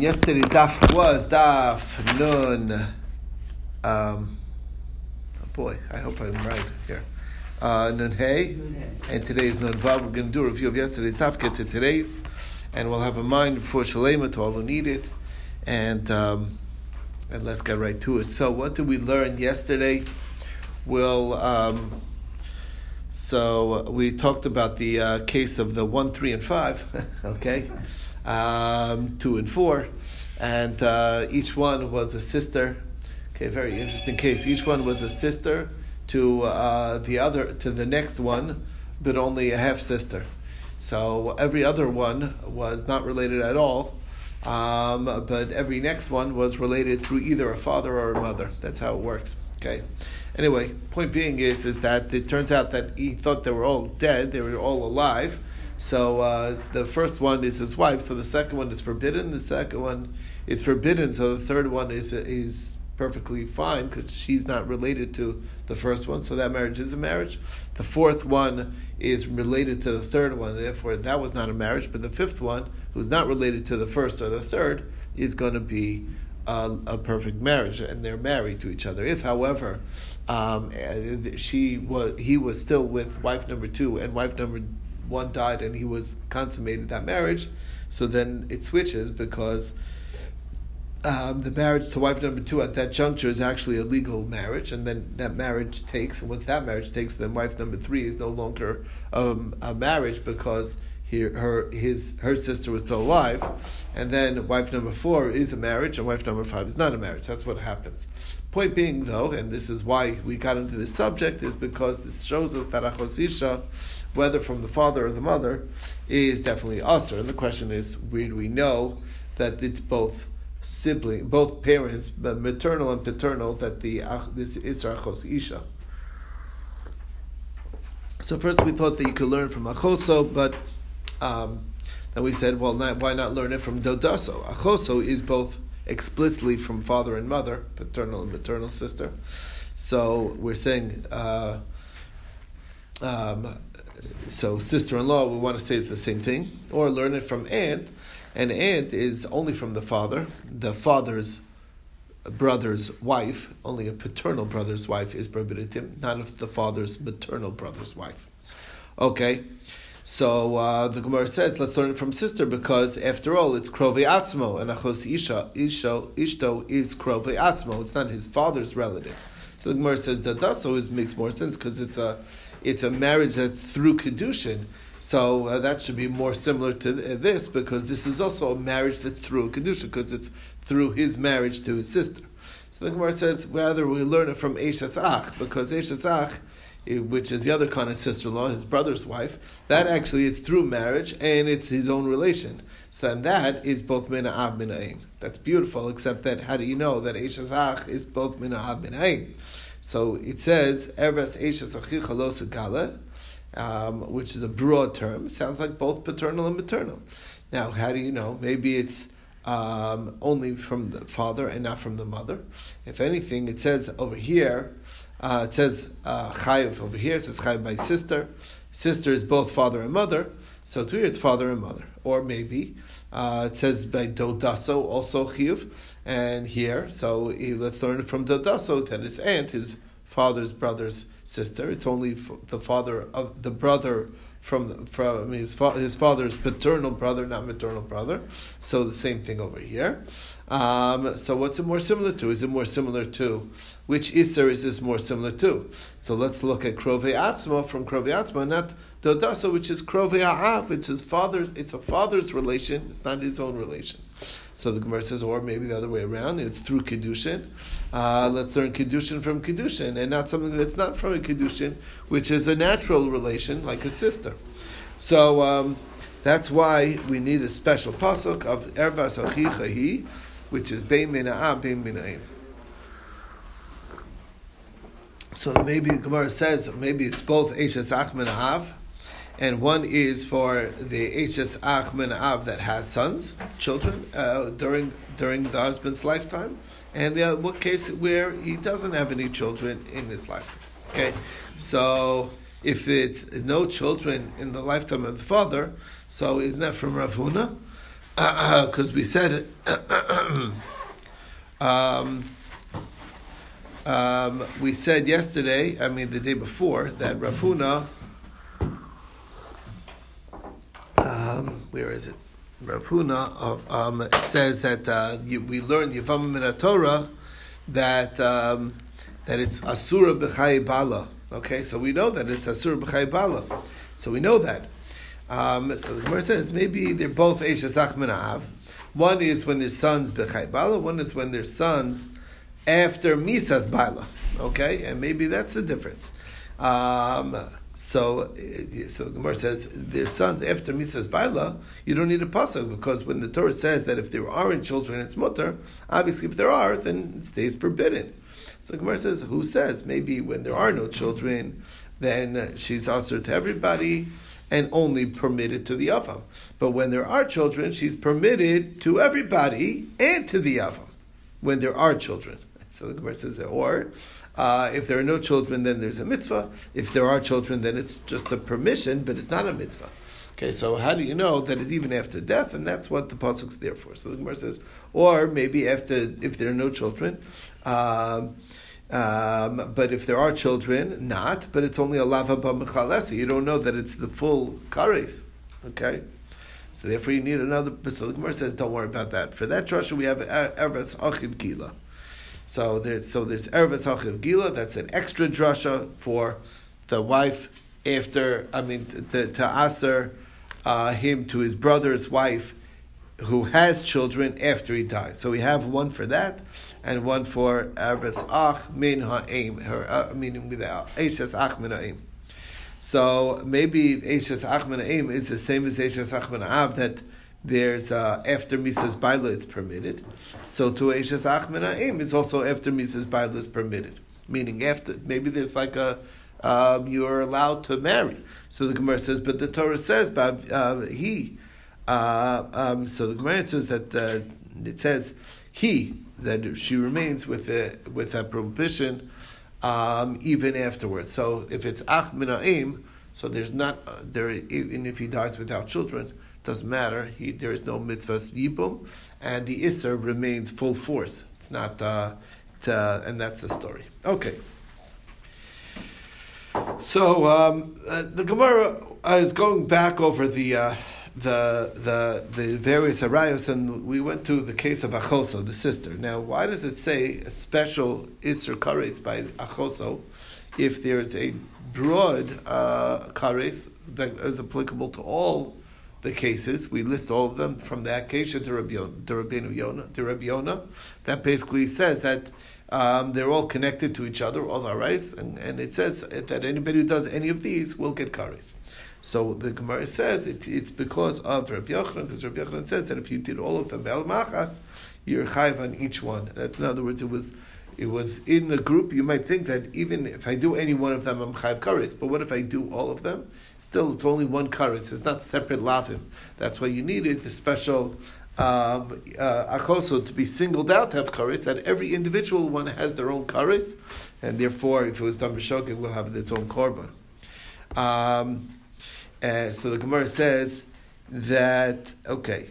Yesterday's daf was daf nun. Um, oh boy, I hope I'm right here. Uh, nun hey, and today's nun vav. We're going to do a review of yesterday's daf, get to today's, and we'll have a mind for shalema to all who need it, and um, and let's get right to it. So, what did we learn yesterday? We'll. Um, so we talked about the uh, case of the one, three, and five. okay um, two and four, and uh, each one was a sister. Okay, very interesting case. Each one was a sister to uh, the other to the next one, but only a half sister. So every other one was not related at all, um, but every next one was related through either a father or a mother. That's how it works. Okay. Anyway, point being is is that it turns out that he thought they were all dead, they were all alive, so uh, the first one is his wife. So the second one is forbidden. The second one is forbidden. So the third one is is perfectly fine because she's not related to the first one. So that marriage is a marriage. The fourth one is related to the third one. Therefore, that was not a marriage. But the fifth one, who's not related to the first or the third, is going to be a, a, perfect marriage, and they're married to each other. If, however, um, she was, he was still with wife number two, and wife number one died and he was consummated that marriage, so then it switches because um, the marriage to wife number two at that juncture is actually a legal marriage, and then that marriage takes, and once that marriage takes, then wife number three is no longer um, a marriage because he, her his her sister was still alive, and then wife number four is a marriage, and wife number five is not a marriage. That's what happens. Point being, though, and this is why we got into this subject, is because this shows us that achosisha whether from the father or the mother, is definitely usher. And the question is, where do we know that it's both sibling, both parents, but maternal and paternal, that the this is achos isha. So first we thought that you could learn from achoso, but um, then we said, well, not, why not learn it from dodaso? Achoso is both explicitly from father and mother, paternal and maternal sister. So we're saying. Uh, um, so sister-in-law, we want to say it's the same thing, or learn it from aunt. And aunt is only from the father. The father's brother's wife, only a paternal brother's wife is prohibited, not of the father's maternal brother's wife. Okay, so uh, the Gemara says, let's learn it from sister because after all, it's krovi atzmo, and achos isha, isha, ishto is krovi atzmo. It's not his father's relative. So the Gemara says that daso is makes more sense because it's a it's a marriage that through kedushin. So uh, that should be more similar to this because this is also a marriage that's through kedushin because it's through his marriage to his sister. So the Gemara says rather we learn it from Eishas Ach because Eishas Ach which is the other kind of sister-in-law, his brother's wife, that actually is through marriage and it's his own relation. So and that is both mina av mina That's beautiful, except that how do you know that Eishas Ach is both mina av mina so it says, Eres Eshes Achicha um, which is a broad term. Sounds like both paternal and maternal. Now, how do you know? Maybe it's um, only from the father and not from the mother. If anything, it says over here, uh, it says uh, chayiv over here, it says chayiv by sister. Sister is both father and mother, so to here it's father and mother. Or maybe uh, it says by dodaso also chiyuv, and here, so let's learn from dodaso that his aunt, his father's brother's sister. It's only the father of the brother from from his fa- his father's paternal brother, not maternal brother. So the same thing over here. Um, so what's it more similar to? Is it more similar to which Isser is this more similar to? So let's look at Krove Atzma from Krove Atzma, not Dodasa, which is Krove Ha'av, which is father's. It's a father's relation. It's not his own relation. So the Gemara says, or maybe the other way around, it's through Kiddushin. Uh, let's learn Kiddushin from Kiddushin, and not something that's not from a Kiddushin, which is a natural relation, like a sister. So um, that's why we need a special pasuk of Ervas Achichahi, which is Bein Mina'im. So maybe the Gemara says, maybe it's both Eshes Ach Mina'av, and one is for the Hs Achman Av that has sons, children, uh, during during the husband's lifetime, and the one case where he doesn't have any children in his lifetime. Okay, so if it's no children in the lifetime of the father, so isn't that from Ravuna? because we said um, um, we said yesterday, I mean the day before, that Rafuna, um, where is it? Rafuna uh, um, says that uh, you, we learned Yavam Min Torah that um, that it's Asura B'chai Bala. Okay, so we know that it's Asura B'chai Bala. So we know that. Um, so the Gemara says maybe they're both Eishasach Av. One is when their sons B'chai Bala, one is when their sons after Misas Bala. Okay, and maybe that's the difference. Um, so, so the Gemara says their sons after Misas Baila, you don't need a pasuk because when the Torah says that if there aren't children, it's mutter. Obviously, if there are, then it stays forbidden. So the Gemara says, who says maybe when there are no children, then she's answered to everybody and only permitted to the avam. But when there are children, she's permitted to everybody and to the avam. When there are children, so the Gemara says, or uh, if there are no children, then there's a mitzvah. If there are children, then it's just a permission, but it's not a mitzvah. Okay, so how do you know that it's even after death? And that's what the pasuk's there for. So the Gemara says, or maybe after if there are no children. Um, um, but if there are children, not. But it's only a lava b'mechalesi. You don't know that it's the full kares. Okay, so therefore you need another. So the Gemara says, don't worry about that. For that drasha, we have ervas achiv gila. So there's so there's Ervis Hachiv Gila, that's an extra drasha for the wife after, I mean, to, to aser uh, him to his brother's wife who has children after he dies. So we have one for that and one for Ervis Ach Min Ha'im, her, uh, meaning with Eishes Ach Min Ha'im. So maybe Eishes Ach Min Ha'im is the same as Eishes Ach Min Ha'av that there's uh, after Mises Baila it's permitted. So to Eishes Achmena'im is also after Mises Baila is permitted. Meaning after, maybe there's like a, um, you are allowed to marry. So the Gemara says, but the Torah says, uh, he. Uh, um, so the Gemara says that uh, it says he that she remains with a, with a prohibition um, even afterwards. So if it's ach so there's not uh, there even if he dies without children, doesn't matter. He, there is no mitzvah yibum, and the iser remains full force. It's not, uh, to, and that's the story. Okay. So um, uh, the Gemara is going back over the. The the the various arayos, and we went to the case of Achoso, the sister. Now, why does it say a special Isser Kares by Achoso if there's a broad uh, Kares that is applicable to all the cases. We list all of them from the Akesha to Rabbi, to Rabbi Yonah, to Rabbi Yonah. That basically says that um, they're all connected to each other, all arais, and, and it says that anybody who does any of these will get kares. So the Gemara says it, it's because of Rabbi Yochanan, because Rabbi Yochanan says that if you did all of them, Bel Machas, you're chayv on each one. That, in other words, it was it was in the group. You might think that even if I do any one of them, I'm chayv kares. But what if I do all of them? still it's only one kares. It's not separate lavim. That's why you needed the special um, uh, achoso to be singled out to have kares. That every individual one has their own kares, and therefore, if it was done b'shok, it will have its own korban. Um, uh, so the Gemara says that okay,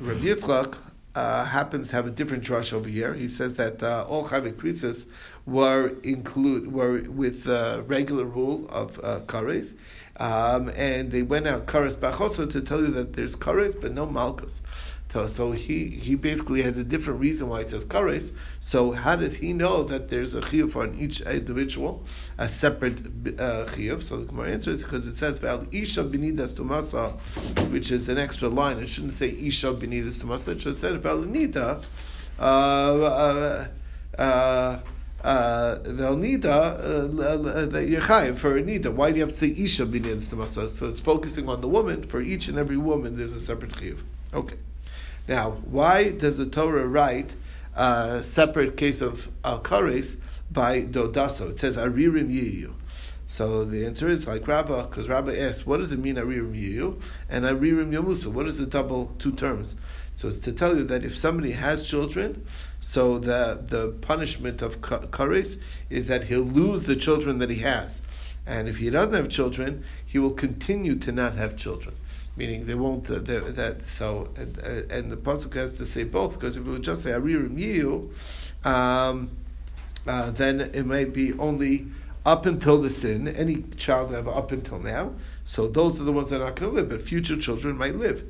Rabbi Yitzchak uh, happens to have a different drush over here. He says that uh, all chayvei krisus were include were with the regular rule of uh, kares, um, and they went out kares bachoso to tell you that there's kares but no malchus. So he, he basically has a different reason why it says kares. So how does he know that there's a chiyuv on each individual, a separate uh, chiyuv? So the Gemara answers because it says val isha benidas tumasa, which is an extra line. It shouldn't say isha benidas tumasa. It should say val nida. Uh, uh, uh uh, that you're for nida. Why do you have to say isha binyan? So it's focusing on the woman. For each and every woman, there's a separate chiyuv. Okay. Now, why does the Torah write a separate case of al kares by dodaso? It says aririm yiyu. So the answer is like Rabbah, because Rabbah asks, what does it mean aririm yiyu and aririm yomusa? What is the double two terms? So it's to tell you that if somebody has children, so the the punishment of kares is that he'll lose the children that he has, and if he doesn't have children, he will continue to not have children. Meaning they won't. Uh, that so and, uh, and the pasuk has to say both because if it would just say aririm yiu, um, uh, then it may be only up until the sin. Any child have up until now. So those are the ones that are not going to live, but future children might live.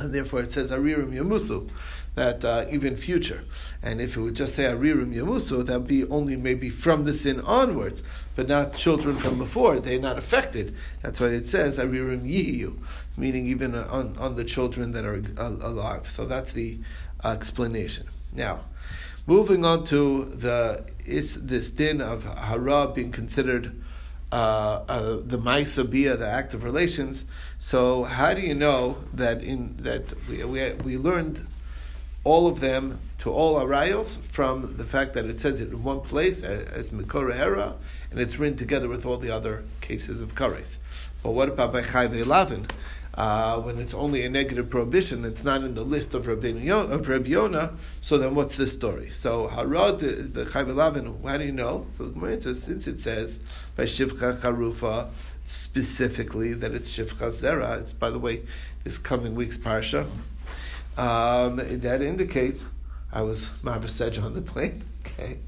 And therefore it says aririm yamusu, that uh, even future. And if it would just say aririm yamusu, that would be only maybe from the sin onwards, but not children from before. They're not affected. That's why it says aririm yiyu, meaning even on, on the children that are alive. So that's the uh, explanation. Now, moving on to the is this din of hara being considered uh, uh, the maisabia, the act of relations. So how do you know that in that we, we, we learned all of them to all arayos from the fact that it says it in one place as mikora hera, and it's written together with all the other cases of kares. But what about by chayve lavin? Uh, when it's only a negative prohibition, it's not in the list of Rabbi Yonah, of so then what's the story? So Harod, the, the Chayv how do you know? So the Gemara says, since it says by Shivcha Charufa, specifically that it's Shivcha Zera, it's by the way, this coming week's Parsha, um, that indicates, I was Mavar on the plane, okay.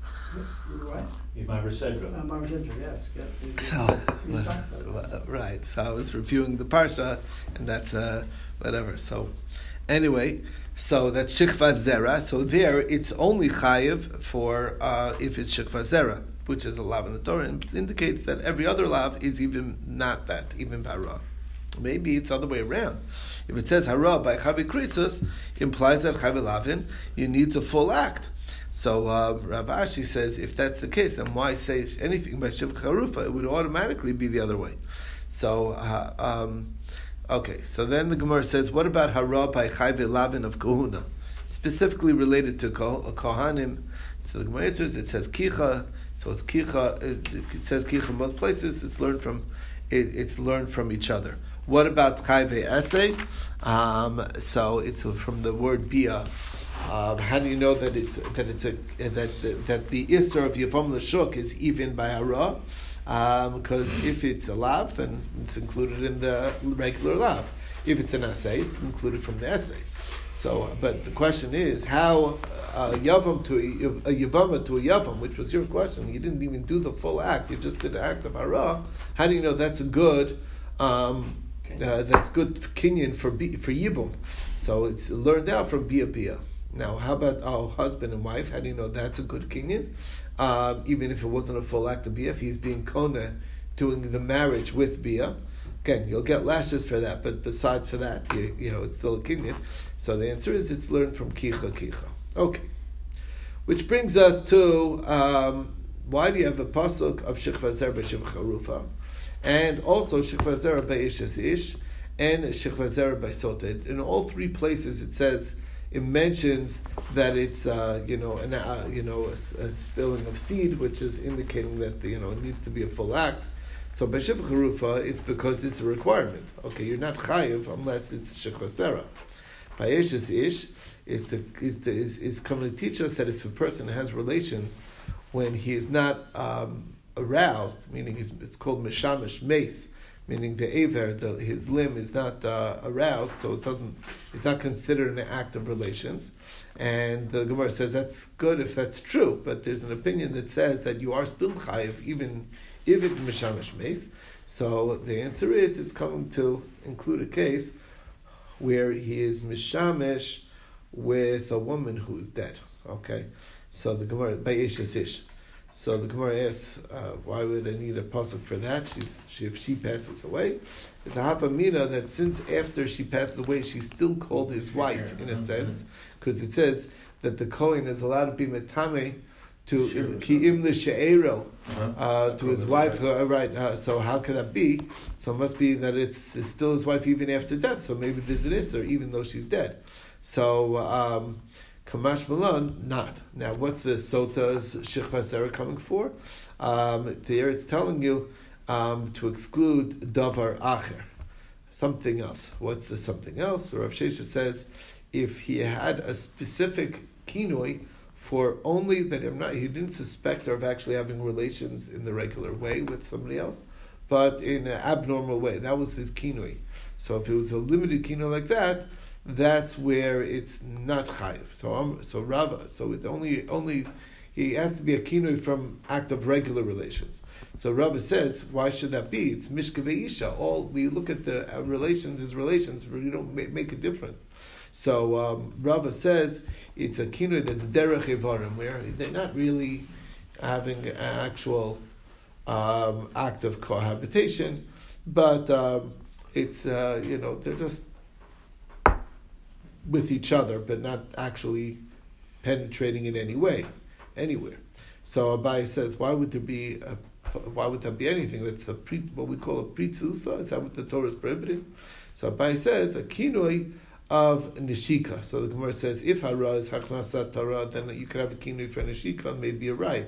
Sedra. Uh, yes. yes. So, right. So I was reviewing the parsha, and that's uh, whatever. So, anyway, so that's shikva zera. So there, it's only chayiv for uh, if it's shikva zera, which is a lav in the Torah, and indicates that every other lav is even not that, even bara. Maybe it's the other way around. If it says hara by chavi krisus, implies that chavi lavin, you need a full act. So uh, Rav Ashi says, if that's the case, then why say anything by Shiv Charufa? It would automatically be the other way. So, uh, um, okay, so then the Gemara says, what about Hara by Chayve Lavin of Kohuna? Specifically related to Kohanim. So the Gemara answers, it says Kicha, so it's Kicha, it, it says Kicha in both places, it's learned from it, it's learned from each other. What about Chayve Essay? Um, so it's from the word Bia. Um, how do you know that it's that it's a that that the isser of yavam l'shuk is even by hara? Um, because if it's a lav, then it's included in the regular lav. If it's an essay, it's included from the essay. So, but the question is how uh, yavam to a, a yavama to a yavam, which was your question. You didn't even do the full act; you just did the act of hara. How do you know that's a good? Um, uh, that's good kinyan for for yibum. So it's learned out from bia bia. Now, how about our husband and wife? How do you know that's a good kinyan? Um, even if it wasn't a full act of bia, if he's being kona, doing the marriage with bia, again, you'll get lashes for that. But besides for that, you, you know, it's still a kinyan. So the answer is it's learned from kicha kicha. Okay, which brings us to um, why do you have a pasuk of shikva zer b'shivcha rufa, and also shikva zer b'ish ish, and shikva zer b'soted. In all three places, it says it mentions that it's uh, you know an uh, you know a, a, spilling of seed, which is indicating that you know it needs to be a full act. So by Harufa, it's because it's a requirement. Okay, you're not chayiv unless it's shechosera. Is ish is the is the is, is coming to teach us that if a person has relations when he is not um, aroused, meaning it's called mishamish mace meaning the aver, the, his limb is not uh, aroused, so it doesn't, it's not considered an act of relations. And the Gemara says that's good if that's true, but there's an opinion that says that you are still chayiv even if it's mishamish mace. So the answer is it's coming to include a case where he is mishamish with a woman who is dead. Okay, so the Gemara by ish ish. So the Gemara asks, uh, why would I need a pasuk for that? She's, she, if she passes away, it's a hafamina that since after she passes away, she's still called his wife in a sense, because it says that the Kohen is allowed to be metame to ki'im l'she'ero uh-huh. uh, to his wife. Uh, right. Uh, so how could that be? So it must be that it's, it's still his wife even after death. So maybe there's an isser even though she's dead. So. Um, Kamash Malon, not. Now, what's the Sota's Shechvasera coming for? Um, there it's telling you um, to exclude Davar Acher, something else. What's the something else? Rav Sheshes says if he had a specific kinoi for only that not, he didn't suspect her of actually having relations in the regular way with somebody else, but in an abnormal way. That was his kinoi. So if it was a limited kino like that, that's where it's not chayiv. So um, so Rava, so it only only he has to be a kino from act of regular relations. So Rava says, why should that be? It's mishka ve'isha. All we look at the uh, relations as relations, we don't make a difference. So um, Rava says it's a kino that's derech evarim, where they're not really having an actual um, act of cohabitation, but um, it's uh, you know they're just with each other, but not actually penetrating in any way, anywhere. So Abaye says, why would there be a why would that be anything that's a pre, what we call a pritzusa? Is that what the Torah is prohibiting? So Abaye says a kinoi of nishika. So the Gemara says if hara is haknasat Torah, then you could have a kinoi for nishika, maybe you're right.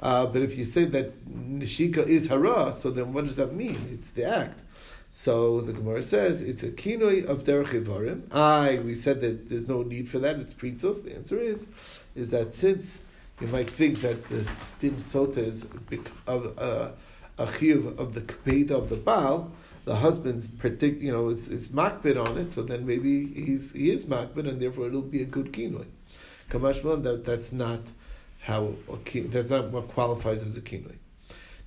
Uh, but if you say that nishika is hara, so then what does that mean? It's the act. So the Gemara says it's a kinoi of derech ivarim. I we said that there's no need for that. It's pritzos. The answer is is that since you might think that the din sota is of uh, a chiyuv of the kbeda of the baal, the husband's predict, you know, is, is makbid on it, so then maybe he's he is makbid, and therefore it'll be a good kinoi. Kamashma, that that's not how that's not what qualifies as a kinoi.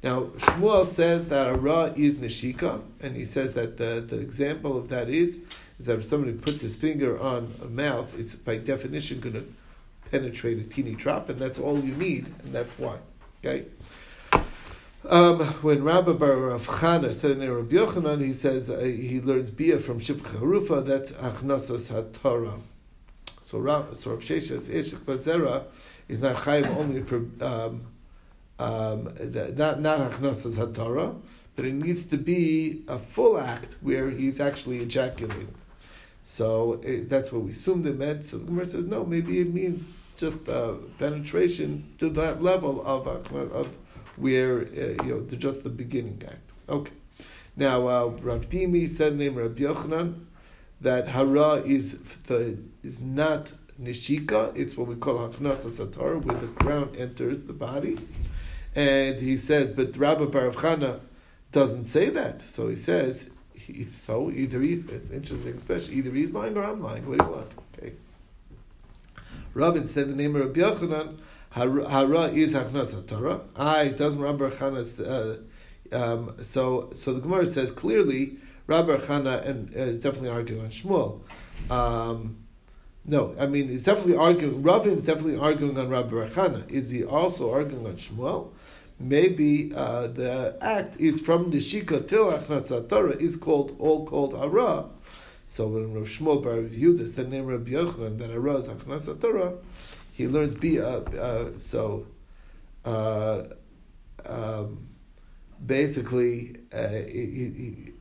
Now Shmuel says that a ra is neshika, and he says that the, the example of that is is that if somebody puts his finger on a mouth, it's by definition going to penetrate a teeny drop, and that's all you need, and that's why. Okay. Um, when Rabbah bar bar Chana said in Rabbi Yochanan, he says uh, he learns bia from Shivcha. That's Achnasas HaTorah. So Rav, so Rav Sheshes Ishik Bazera is not chayiv only for um, um, not not Achnasas HaTorah, but it needs to be a full act where he's actually ejaculating. So it, that's what we assumed it meant. So the Gemara says no, maybe it means just uh, penetration to that level of of where uh, you know just the beginning act. Okay. Now uh, Rav Dimi said name Rav Yochanan that hara is the is not nishika. It's what we call haknasa satar, where the crown enters the body. And he says, but Rabbah bar bar Chana doesn't say that. So he says, he, so either he's, it's interesting, especially either he's lying or I'm lying. What do you want? Okay. Rabin said the name of Rabbi Yochanan, Hara is Haknasa Torah. I doesn't Rabbi Chana. Uh, um, so so the Gemara says clearly Rabbi Chana and uh, is definitely arguing on Shmuel. Um, no, I mean he's definitely arguing. Ravin is definitely arguing on Rabbi Chana. Is he also arguing on Shmuel? Maybe uh, the act is from the Shika till Achnasat Torah is called all called Hara. So when Rav Shmuel Bar Yehuda said name Rabbi Yochanan that Hara is Achnasat Torah, he learns be uh, uh, so. Uh, um, basically, uh, he, he,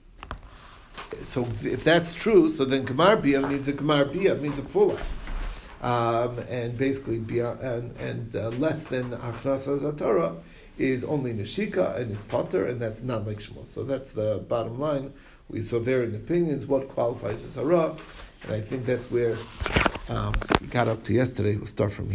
so if that's true, so then Kamar Bia means a Kamar Bia means a full um, and basically beyond, and, and uh, less than Achnasa Zatorah is only Nishika and is Potter, and that's not like Shmuel. So that's the bottom line. We saw varying opinions what qualifies as Hara, and I think that's where um, got up to yesterday. We'll start from here.